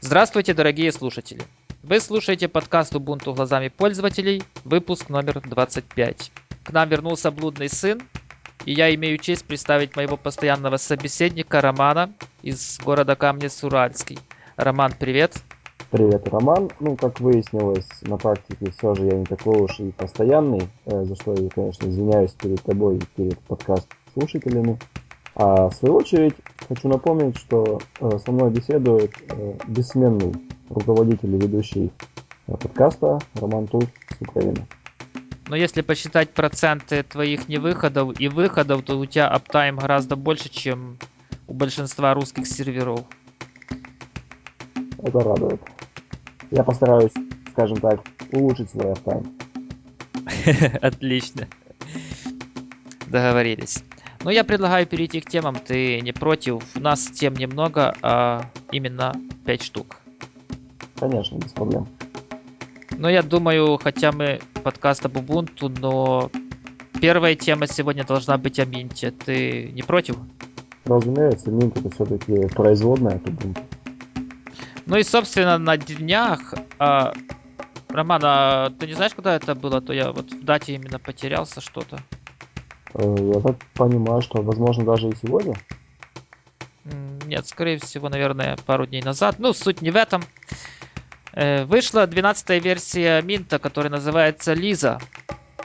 Здравствуйте, дорогие слушатели! Вы слушаете подкаст Ubuntu глазами пользователей, выпуск номер 25. К нам вернулся блудный сын, и я имею честь представить моего постоянного собеседника Романа из города Камнец-Уральский. Роман, привет! Привет, Роман. Ну, как выяснилось, на практике все же я не такой уж и постоянный, э, за что я, конечно, извиняюсь перед тобой и перед подкаст слушателями. А в свою очередь хочу напомнить, что э, со мной беседует э, бессменный руководитель и ведущий подкаста Роман Туз с Украины. Но если посчитать проценты твоих невыходов и выходов, то у тебя аптайм гораздо больше, чем у большинства русских серверов. Это радует. Я постараюсь, скажем так, улучшить свой аптайм. Отлично. Договорились. Ну, я предлагаю перейти к темам. Ты не против? У нас тем немного, а именно 5 штук. Конечно, без проблем. Ну, я думаю, хотя мы подкаст об Ubuntu, но первая тема сегодня должна быть о Минте. Ты не против? Разумеется, Mint это все-таки производная от Ubuntu. Ну и, собственно, на днях... А, Роман, а ты не знаешь, когда это было? То я вот в дате именно потерялся что-то. Э, я так понимаю, что, возможно, даже и сегодня? Нет, скорее всего, наверное, пару дней назад. Ну, суть не в этом. Э, вышла 12 версия Минта, которая называется Лиза.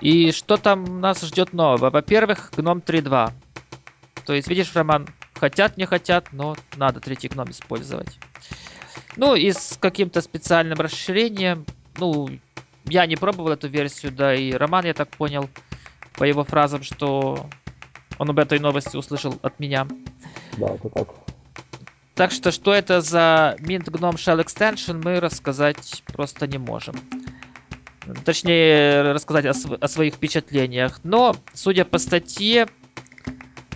И что там нас ждет нового? Во-первых, гном 3.2. То есть, видишь, Роман, хотят, не хотят, но надо третий гном использовать. Ну, и с каким-то специальным расширением. Ну, я не пробовал эту версию, да, и Роман, я так понял, по его фразам, что он об этой новости услышал от меня. Да, это так. Так что, что это за Mint Gnome Shell Extension, мы рассказать просто не можем. Точнее, рассказать о, св- о своих впечатлениях. Но, судя по статье,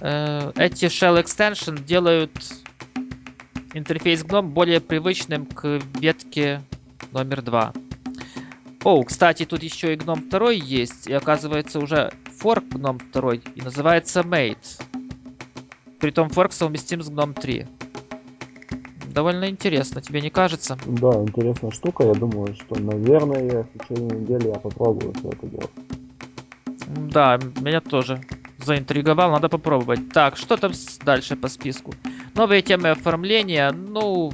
э, эти Shell Extension делают интерфейс GNOME более привычным к ветке номер 2. О, кстати, тут еще и GNOME 2 есть, и оказывается уже форк GNOME 2, и называется Mate. Притом форк совместим с GNOME 3. Довольно интересно, тебе не кажется? Да, интересная штука. Я думаю, что, наверное, в течение недели я попробую все это дело. Да, меня тоже заинтриговал, надо попробовать. Так, что там дальше по списку? Новые темы оформления, ну...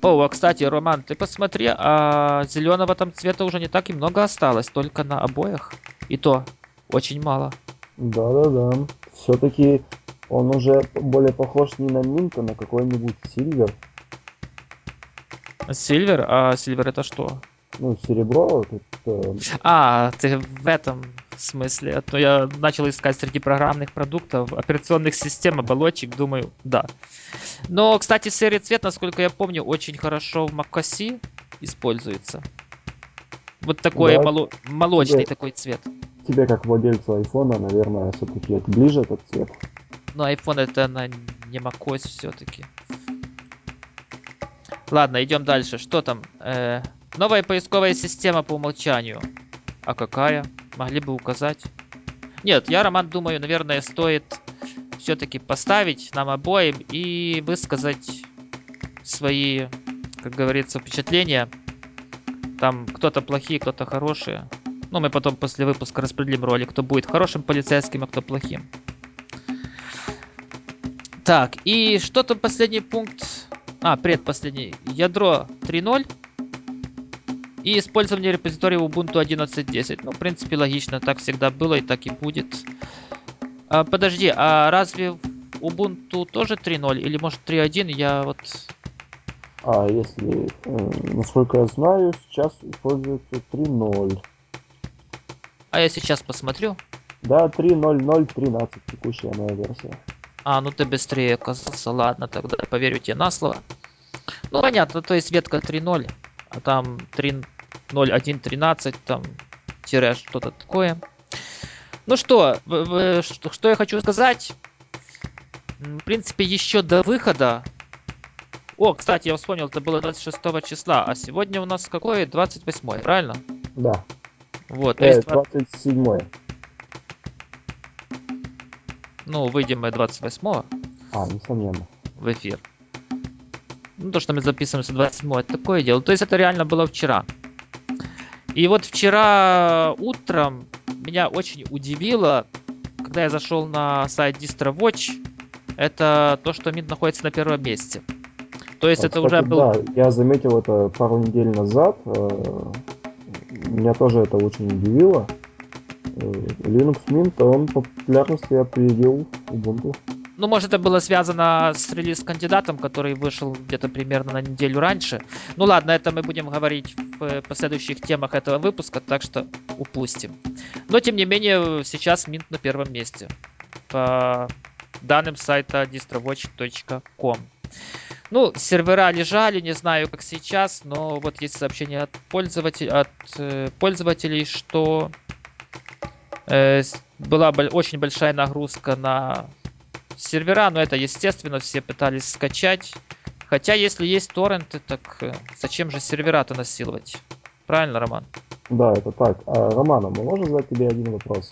О, а кстати, Роман, ты посмотри, а зеленого там цвета уже не так и много осталось, только на обоях. И то очень мало. Да-да-да. Все-таки он уже более похож не на Минт, а на какой-нибудь Сильвер. Сильвер? А Сильвер это что? Ну, серебро. Это... А, ты в этом смысле. А то я начал искать среди программных продуктов, операционных систем, оболочек, думаю, да. Но, кстати, серый цвет, насколько я помню, очень хорошо в macOS используется. Вот такой да, моло- молочный тебе, такой цвет. Тебе, как владельцу айфона, наверное, все-таки ближе этот цвет. Но iPhone это на не macOS все-таки. Ладно, идем дальше. Что там? Э, новая поисковая система по умолчанию. А какая? Могли бы указать. Нет, я, Роман, думаю, наверное, стоит все-таки поставить нам обоим и высказать свои, как говорится, впечатления. Там кто-то плохие, кто-то хорошие. Ну, мы потом после выпуска распределим роли, кто будет хорошим полицейским, а кто плохим. Так, и что там последний пункт? А, предпоследний. Ядро 3.0 и использование репозитория Ubuntu 11.10. Ну, в принципе, логично, так всегда было и так и будет. А, подожди, а разве Ubuntu тоже 3.0 или может 3.1? Я вот... А если, насколько я знаю, сейчас используется 3.0. А я сейчас посмотрю. Да, 3.0.0.13 текущая моя версия. А, ну ты быстрее оказался. Ладно, тогда поверю тебе на слово. Ну, понятно, то есть ветка 3.0, а там 3.0.1.13, там тире что-то такое. Ну что, что, что я хочу сказать? В принципе, еще до выхода... О, кстати, я вспомнил, это было 26 числа, а сегодня у нас какое? 28, правильно? Да. Вот, то э, есть... 27. Ну, выйдем мы 28 А, несомненно. В эфир. ну, то, что мы записываемся 27 это такое дело. То есть это реально было вчера. И вот вчера утром меня очень удивило, когда я зашел на сайт DistroWatch, это то, что Mint находится на первом месте. То есть а, это кстати, уже был... Да, я заметил это пару недель назад. Э, меня тоже это очень удивило. Э, Linux Mint, он популярности опередил Ubuntu. Ну, может, это было связано с релиз-кандидатом, который вышел где-то примерно на неделю раньше. Ну ладно, это мы будем говорить в последующих темах этого выпуска, так что упустим. Но, тем не менее, сейчас Mint на первом месте. По данным сайта distrowatch.com. Ну, сервера лежали, не знаю, как сейчас, но вот есть сообщение от, пользователей, от э, пользователей, что э, была очень большая нагрузка на сервера, но это естественно, все пытались скачать. Хотя, если есть торренты, так э, зачем же сервера-то насиловать? Правильно, Роман? Да, это так. А, Роман, а мы можем задать тебе один вопрос?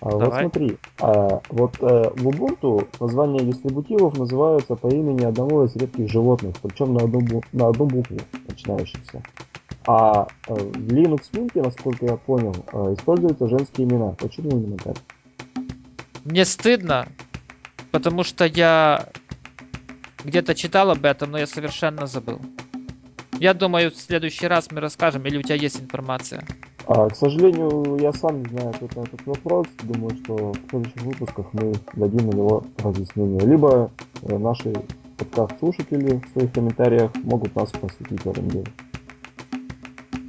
А, вот смотри, а, вот а, в Ubuntu названия дистрибутивов называются по имени одного из редких животных, причем на одну, на одну букву начинающихся. А в Linux Mint, насколько я понял, используются женские имена. Почему именно так? Мне стыдно, потому что я где-то читал об этом, но я совершенно забыл. Я думаю, в следующий раз мы расскажем, или у тебя есть информация. А, к сожалению, я сам не знаю ответ на этот вопрос. Думаю, что в следующих выпусках мы дадим на него разъяснение. Либо э, наши подкаст-слушатели в своих комментариях могут нас просветить в этом деле.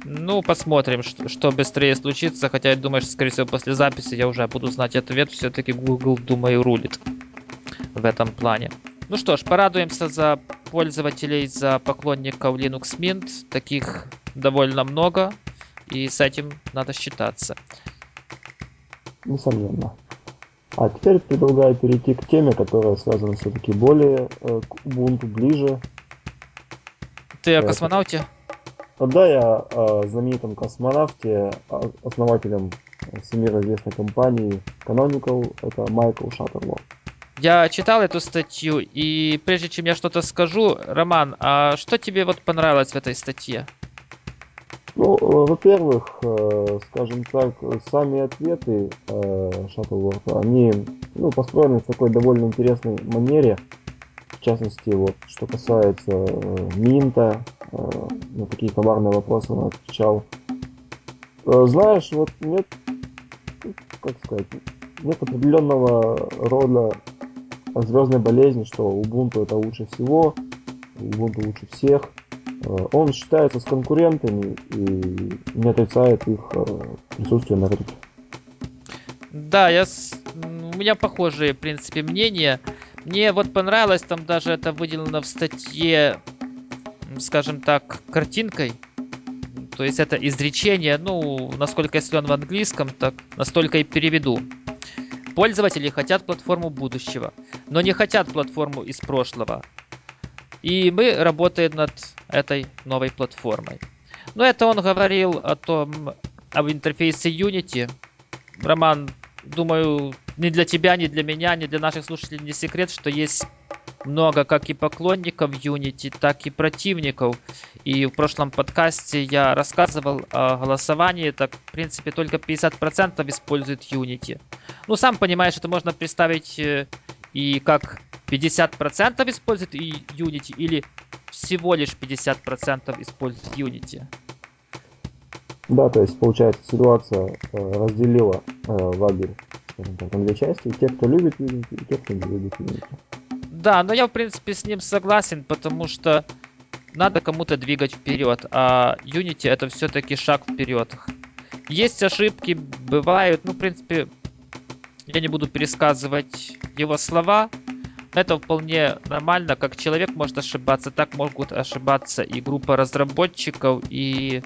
Ну, посмотрим, что, что быстрее случится. Хотя я думаю, что, скорее всего, после записи я уже буду знать ответ. Все-таки Google, думаю, рулит в этом плане. Ну что ж, порадуемся за пользователей, за поклонников Linux Mint. Таких довольно много. И с этим надо считаться. Несомненно. А теперь предлагаю перейти к теме, которая связана все-таки более э, к Ubuntu ближе. Ты о космонавте? Да, я о знаменитом космонавте, основателем всемирно известной компании Canonical, это Майкл Шаттерлок. Я читал эту статью, и прежде чем я что-то скажу, Роман, а что тебе вот понравилось в этой статье? Ну, э, во-первых, э, скажем так, сами ответы Шаттлворта, они ну, построены в такой довольно интересной манере. В частности, вот, что касается э, Минта, на такие товарные вопросы он отвечал. Знаешь, вот нет, как сказать, нет определенного рода звездной болезни, что Ubuntu это лучше всего, Ubuntu лучше всех – Э, он считается с конкурентами и не отрицает их э, присутствие на рынке. Да, я с... у меня похожие, в принципе, мнения. Мне вот понравилось, там даже это выделено в статье, скажем так, картинкой. То есть это изречение, ну, насколько я силен в английском, так настолько и переведу. Пользователи хотят платформу будущего, но не хотят платформу из прошлого. И мы работаем над этой новой платформой. Но это он говорил о том, об интерфейсе Unity. Роман, думаю, ни для тебя, ни для меня, ни для наших слушателей не секрет, что есть много как и поклонников Unity, так и противников. И в прошлом подкасте я рассказывал о голосовании, так в принципе только 50% используют Unity. Ну, сам понимаешь, это можно представить э, и как 50% используют Unity или всего лишь 50% используют Unity. Да, то есть получается ситуация э, разделила э, лагерь, так, на две части. Те, кто любит Unity, и те, кто не любит Unity. Да, но я в принципе с ним согласен, потому что надо кому-то двигать вперед, а Unity это все-таки шаг вперед. Есть ошибки, бывают, ну в принципе я не буду пересказывать его слова, это вполне нормально, как человек может ошибаться, так могут ошибаться и группа разработчиков, и,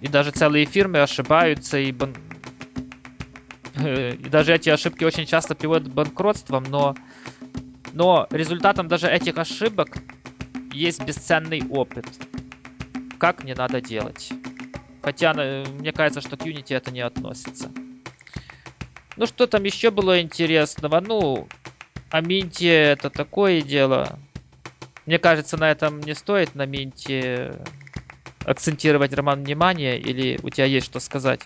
и даже целые фирмы ошибаются, и, бан... и даже эти ошибки очень часто приводят к банкротствам, но, но результатом даже этих ошибок есть бесценный опыт. Как не надо делать. Хотя э, мне кажется, что к Unity это не относится. Ну, что там еще было интересного? Ну, Аминтия это такое дело. Мне кажется, на этом не стоит на Минте акцентировать, Роман, внимание, или у тебя есть что сказать?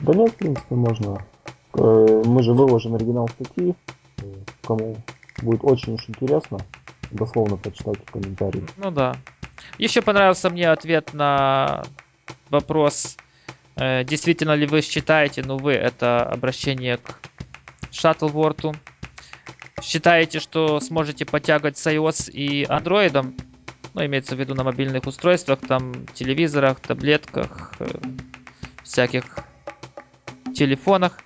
Да нет, в принципе, можно. Э, мы же выложим оригинал статьи. Кому будет очень уж интересно, дословно почитайте комментарии. Ну да. Еще понравился мне ответ на вопрос, действительно ли вы считаете, ну вы, это обращение к Shuttlewort, считаете, что сможете подтягивать с iOS и Android, ну, имеется в виду на мобильных устройствах, там, телевизорах, таблетках, э, всяких телефонах.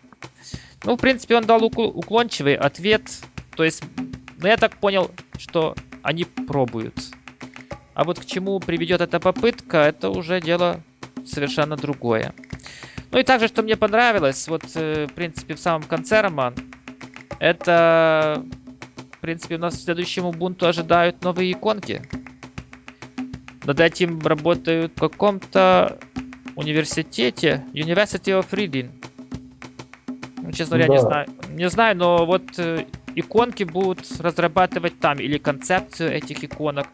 Ну, в принципе, он дал уклончивый ответ. То есть, ну, я так понял, что они пробуют. А вот к чему приведет эта попытка, это уже дело совершенно другое. Ну и также, что мне понравилось, вот, э, в принципе, в самом конце роман, это, в принципе, у нас в следующем Ubuntu ожидают новые иконки. Над этим работают в каком-то университете, University of Reading. Ну, честно говоря, да. не знаю. Не знаю, но вот э, иконки будут разрабатывать там или концепцию этих иконок.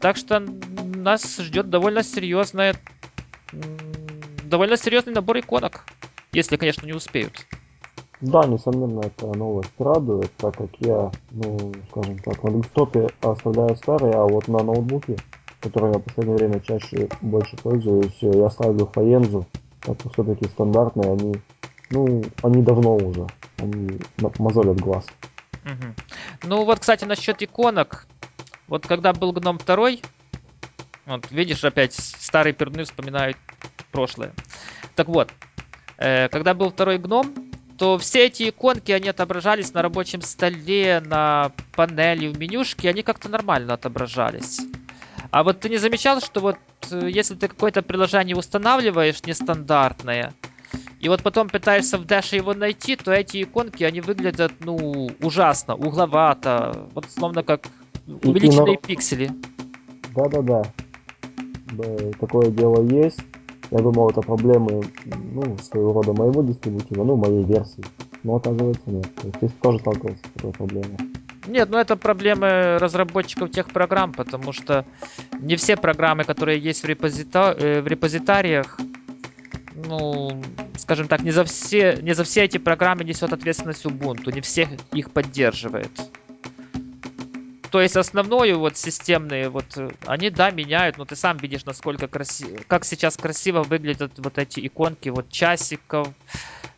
Так что нас ждет довольно серьезная, довольно серьезный набор иконок, если, конечно, не успеют. Да, несомненно, это новость радует, так как я, ну, скажем так, на десктопе оставляю старые, а вот на ноутбуке, которым я в последнее время чаще больше пользуюсь, я ставлю Фаензу, это все-таки стандартные, они, ну, они давно уже, они мозолят глаз. Угу. Ну вот, кстати, насчет иконок, вот когда был гном второй, вот видишь, опять старые пердуны вспоминают прошлое. Так вот, э, когда был второй гном, то все эти иконки, они отображались на рабочем столе, на панели, в менюшке, они как-то нормально отображались. А вот ты не замечал, что вот э, если ты какое-то приложение устанавливаешь нестандартное, и вот потом пытаешься в Dash его найти, то эти иконки, они выглядят, ну, ужасно, угловато, вот словно как увеличенные и, и пиксели. Да-да-да, такое дело есть. Я думал, это проблемы, ну, своего рода моего дистрибутива, ну, моей версии. Но оказывается нет. То есть ты тоже сталкивался с такой проблемой. Нет, ну это проблемы разработчиков тех программ, потому что не все программы, которые есть в, репозита... Э, в репозитариях, ну, скажем так, не за все, не за все эти программы несет ответственность Ubuntu, не всех их поддерживает. То есть основное вот системные вот они да меняют, но ты сам видишь насколько красиво, как сейчас красиво выглядят вот эти иконки вот часиков,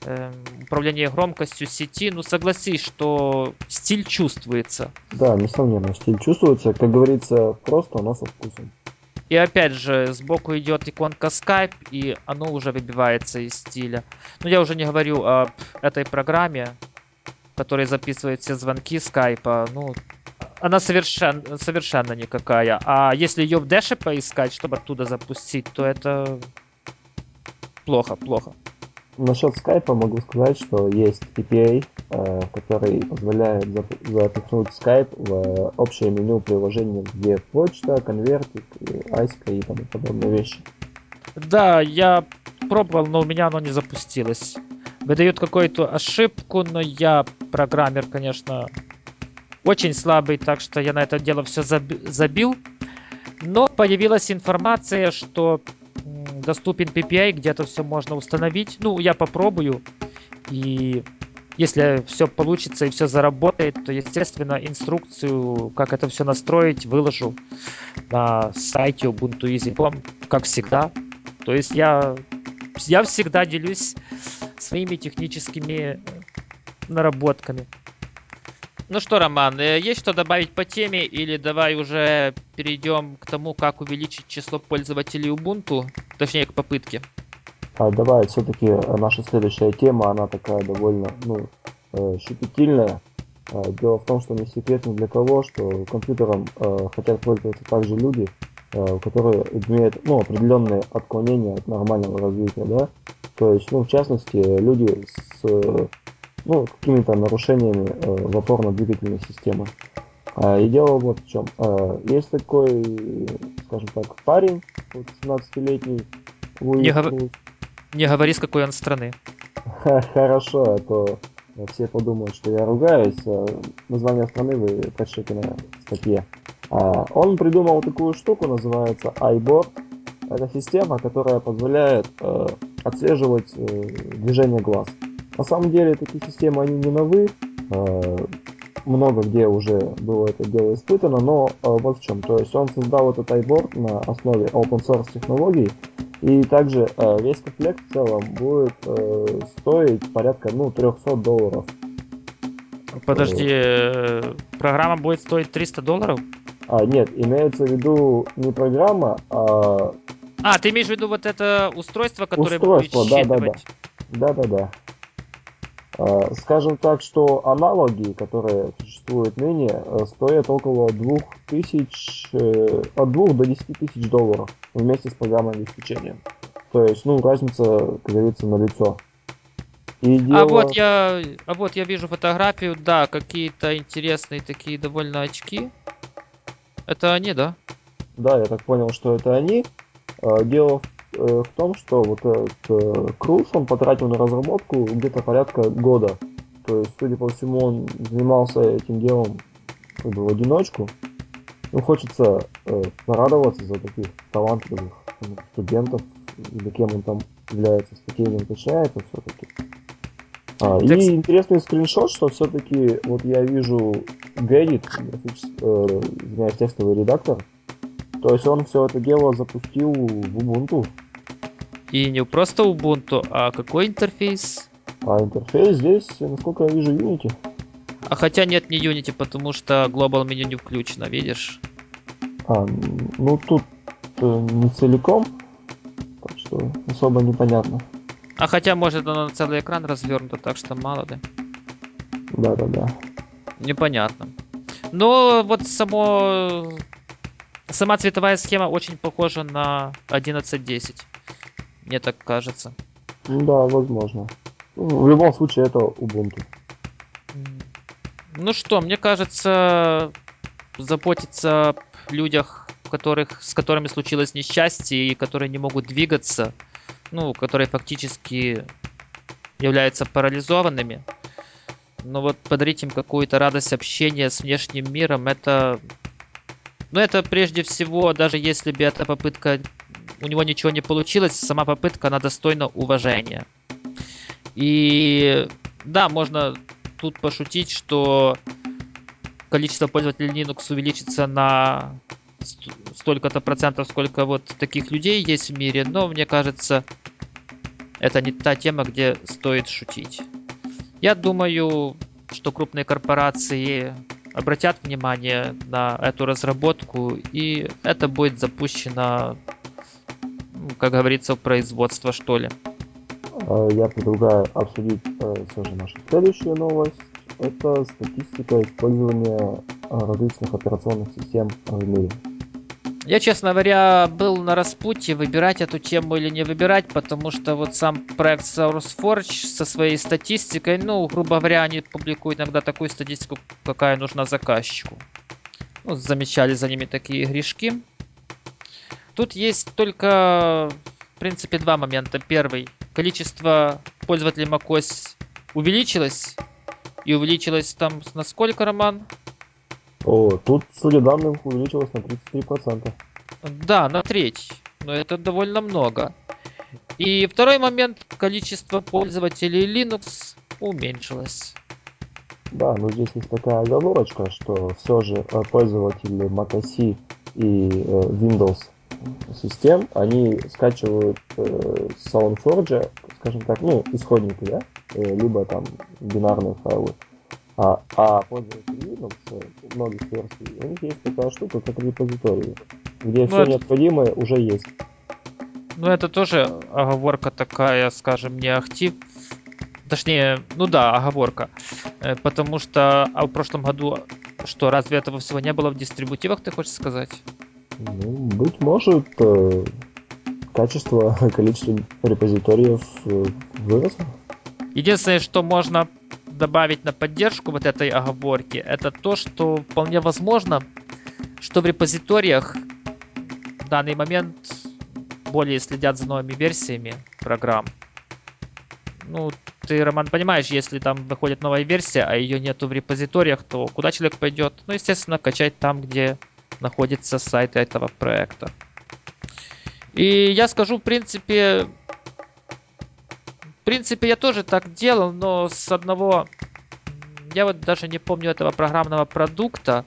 э, управление громкостью сети. Ну согласись, что стиль чувствуется. Да, несомненно, стиль чувствуется, как говорится, просто, но со вкусом. И опять же, сбоку идет иконка Skype, и оно уже выбивается из стиля. Но я уже не говорю об этой программе, которая записывает все звонки скайпа. Ну, она совершенно, совершенно никакая. А если ее в Дэше поискать, чтобы оттуда запустить, то это плохо, плохо. Насчет скайпа могу сказать, что есть API, э, который позволяет запихнуть Skype в общее меню приложения, где почта, конвертик, айска и тому подобные вещи. Да, я пробовал, но у меня оно не запустилось. Выдает какую-то ошибку, но я программер, конечно, очень слабый, так что я на это дело все забил. Но появилась информация, что доступен PPI, где-то все можно установить. Ну, я попробую. И если все получится и все заработает, то, естественно, инструкцию, как это все настроить, выложу на сайте Ubuntu Easy, как всегда. То есть я, я всегда делюсь своими техническими наработками. Ну что, Роман, э, есть что добавить по теме или давай уже перейдем к тому, как увеличить число пользователей Ubuntu, точнее к попытке? А, давай, все-таки э, наша следующая тема, она такая довольно, ну, э, щепетильная. А, дело в том, что не секрет ни для кого, что компьютером хотят пользоваться также люди, которые имеют ну, определенные отклонения от нормального развития, да. То есть, ну, в частности, люди с ну, какими-то нарушениями э, в опорно-двигательной системы. А, и дело вот в чем. А, есть такой, скажем так, парень, вот 17-летний, не, гов... не говори, с какой он страны. Хорошо, а то все подумают, что я ругаюсь. Название страны вы прочтете на статье. А, он придумал такую штуку, называется iBoard. Это система, которая позволяет э, отслеживать э, движение глаз. На самом деле такие системы, они не новые. Э, много где уже было это дело испытано, но э, вот в чем. То есть он создал этот iBoard на основе open source технологий, и также э, весь комплект в целом будет стоить порядка ну, 300 долларов. Подожди, программа будет стоить 300 долларов? А, нет, имеется в виду не программа, а... А, ты имеешь в виду вот это устройство, которое устройство, будет считывать? Да, да, да. да, да. Скажем так, что аналоги, которые существуют ныне, э, стоят около 2000, э, от 2 до 10 тысяч долларов вместе с программой обеспечения. То есть, ну, разница, как говорится, на лицо. И дело... А вот я, а вот я вижу фотографию, да, какие-то интересные такие довольно очки. Это они, да? Да, я так понял, что это они. А, дело в э, том, что вот этот э, Круз, он потратил на разработку где-то порядка года. То есть, судя по всему, он занимался этим делом как бы в одиночку. Ну, хочется э, порадоваться за таких талантливых ну, студентов, или кем он там является, в не уточняется все-таки. А, и Текст... интересный скриншот, что все-таки вот я вижу Gedit, э, извиняюсь, текстовый редактор, то есть он все это дело запустил в Ubuntu. И не просто Ubuntu, а какой интерфейс? А интерфейс здесь, насколько я вижу, Unity. А хотя нет, не Unity, потому что Global меню не включено, видишь? А, ну тут э, не целиком, так что особо непонятно. А хотя, может, она на целый экран развернута, так что мало ли. Да-да-да. Непонятно. Но вот само... Сама цветовая схема очень похожа на 11.10. Мне так кажется. Да, возможно. В любом случае, это Ubuntu. Ну что, мне кажется, заботиться о людях, которых, с которыми случилось несчастье и которые не могут двигаться, ну, которые фактически являются парализованными. Но вот подарить им какую-то радость общения с внешним миром, это... Ну, это прежде всего, даже если бы эта попытка... У него ничего не получилось, сама попытка, она достойна уважения. И да, можно тут пошутить, что количество пользователей Linux увеличится на столько-то процентов, сколько вот таких людей есть в мире, но мне кажется, это не та тема, где стоит шутить. Я думаю, что крупные корпорации обратят внимание на эту разработку, и это будет запущено, как говорится, в производство, что ли. А, я предлагаю обсудить э, все же нашу следующую новость. Это статистика использования э, различных операционных систем в мире. Я, честно говоря, был на распутье, выбирать эту тему или не выбирать, потому что вот сам проект SourceForge со своей статистикой, ну, грубо говоря, они публикуют иногда такую статистику, какая нужна заказчику. Ну, замечали за ними такие грешки. Тут есть только, в принципе, два момента. Первый. Количество пользователей macOS увеличилось. И увеличилось там на сколько, Роман? О, тут, судя данных, увеличилось на 33%. Да, на треть. Но это довольно много. И второй момент, количество пользователей Linux уменьшилось. Да, но здесь есть такая оговорочка, что все же э, пользователи macOS и э, Windows систем, они скачивают э, SoundForge, скажем так, ну, исходники, да, э, либо там бинарные файлы. А, а пользователи Linux, многих версий, у них есть такая штука, как репозитории, где ну, все это... необходимое уже есть. Ну, это тоже оговорка такая, скажем, не актив. Точнее, ну да, оговорка. Э, потому что а в прошлом году что, разве этого всего не было в дистрибутивах, ты хочешь сказать? Ну, быть может, э, качество, количество репозиториев э, выросло. Единственное, что можно добавить на поддержку вот этой оговорки, это то, что вполне возможно, что в репозиториях в данный момент более следят за новыми версиями программ. Ну, ты, Роман, понимаешь, если там выходит новая версия, а ее нету в репозиториях, то куда человек пойдет? Ну, естественно, качать там, где находится сайт этого проекта. И я скажу, в принципе, в принципе, я тоже так делал, но с одного... Я вот даже не помню этого программного продукта,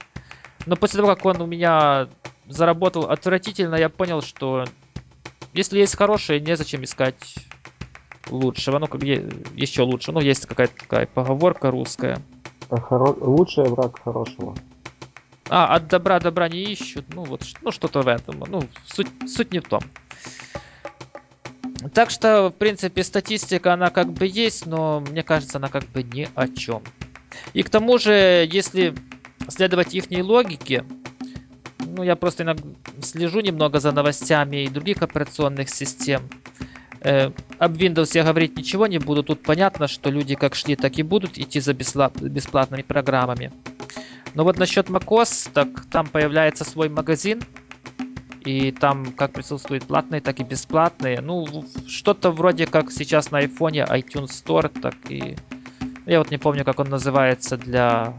но после того, как он у меня заработал отвратительно, я понял, что если есть хорошее, незачем искать лучшего. Ну, как еще лучше. Ну, есть какая-то такая поговорка русская. Хоро... Лучший враг хорошего. А, от добра добра не ищут. Ну, вот ну, что-то в этом. Ну, суть, суть не в том. Так что, в принципе, статистика, она как бы есть, но мне кажется, она как бы ни о чем. И к тому же, если следовать их логике, ну, я просто иногда слежу немного за новостями и других операционных систем. Э, об Windows я говорить ничего не буду. Тут понятно, что люди как шли, так и будут идти за бесплатными программами. Но вот насчет macOS, так там появляется свой магазин, и там как присутствуют платные, так и бесплатные. Ну, что-то вроде как сейчас на айфоне iTunes Store, так и... Я вот не помню, как он называется для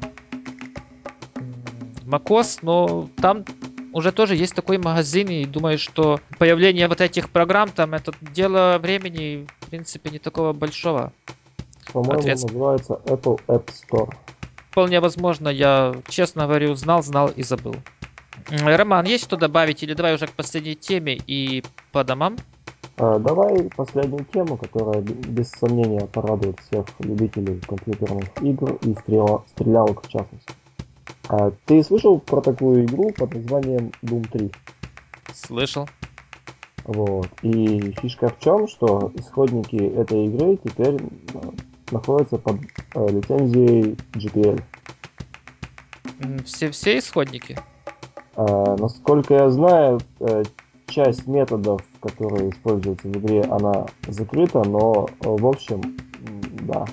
macOS, но там уже тоже есть такой магазин, и думаю, что появление вот этих программ там это дело времени, в принципе, не такого большого. По-моему, называется Apple App Store. Вполне возможно, я, честно говорю, знал, знал и забыл. Роман, есть что добавить или давай уже к последней теме и по домам? А, давай последнюю тему, которая без сомнения порадует всех любителей компьютерных игр и стрела, стрелялок в частности. А, ты слышал про такую игру под названием Doom 3? Слышал. Вот. И фишка в чем, что исходники этой игры теперь находятся под э, лицензией GPL. Все, все исходники? Э, насколько я знаю, э, часть методов, которые используются в игре, она закрыта, но э, в общем, да.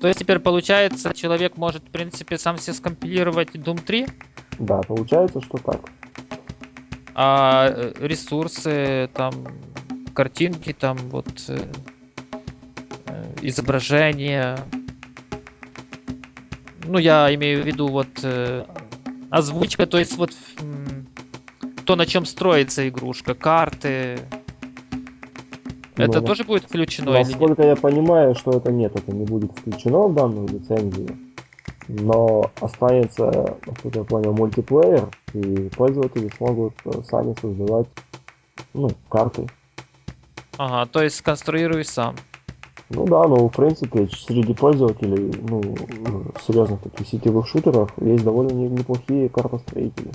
То есть теперь получается, человек может, в принципе, сам себе скомпилировать Doom 3? Да, получается, что так. А э, ресурсы, там, картинки, там, вот, изображения, ну, я имею в виду, вот, э, озвучка, то есть, вот, то, на чем строится игрушка, карты, это ну, тоже будет включено Насколько я понимаю, что это нет, это не будет включено в данную лицензию. Но останется, насколько я понял, мультиплеер, и пользователи смогут э, сами создавать ну, карты. Ага, то есть сконструируй сам. Ну да, ну в принципе среди пользователей, ну, серьезных таких сетевых шутеров есть довольно неплохие картостроители.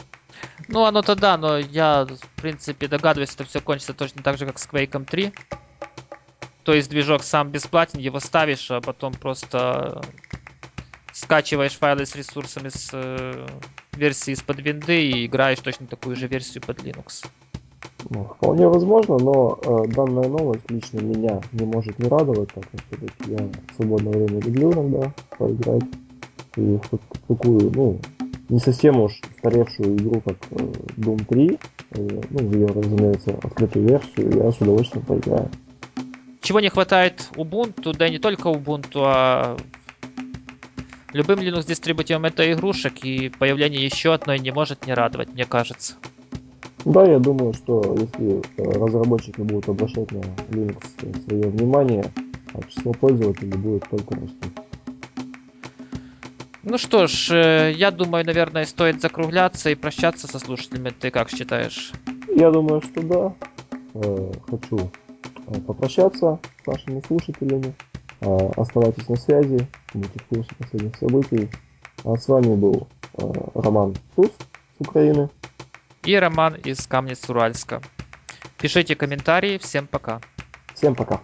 Ну, оно-то да, но я, в принципе, догадываюсь, что все кончится точно так же, как с Quake 3. То есть движок сам бесплатен, его ставишь, а потом просто скачиваешь файлы с ресурсами с э, версии из-под винды и играешь точно такую же версию под Linux. Ну, вполне возможно, но э, данная новость лично меня не может не радовать, так как все-таки я в свободное время люблю иногда поиграть и в такую, ну, не совсем уж устаревшую игру, как э, Doom 3, э, ну, ее, разумеется, открытую версию, я с удовольствием поиграю. Чего не хватает Ubuntu, да и не только Ubuntu, а любым Linux дистрибутивом это игрушек, и появление еще одной не может не радовать, мне кажется. Да, я думаю, что если э, разработчики будут обращать на Linux свое внимание, а число пользователей будет только расти. Ну что ж, э, я думаю, наверное, стоит закругляться и прощаться со слушателями. Ты как считаешь? Я думаю, что да. Э, хочу попрощаться с нашими слушателями. Оставайтесь на связи, будьте в курсе последних событий. А с вами был Роман Туз с Украины. И Роман из Камнец-Уральска. Пишите комментарии. Всем пока. Всем пока.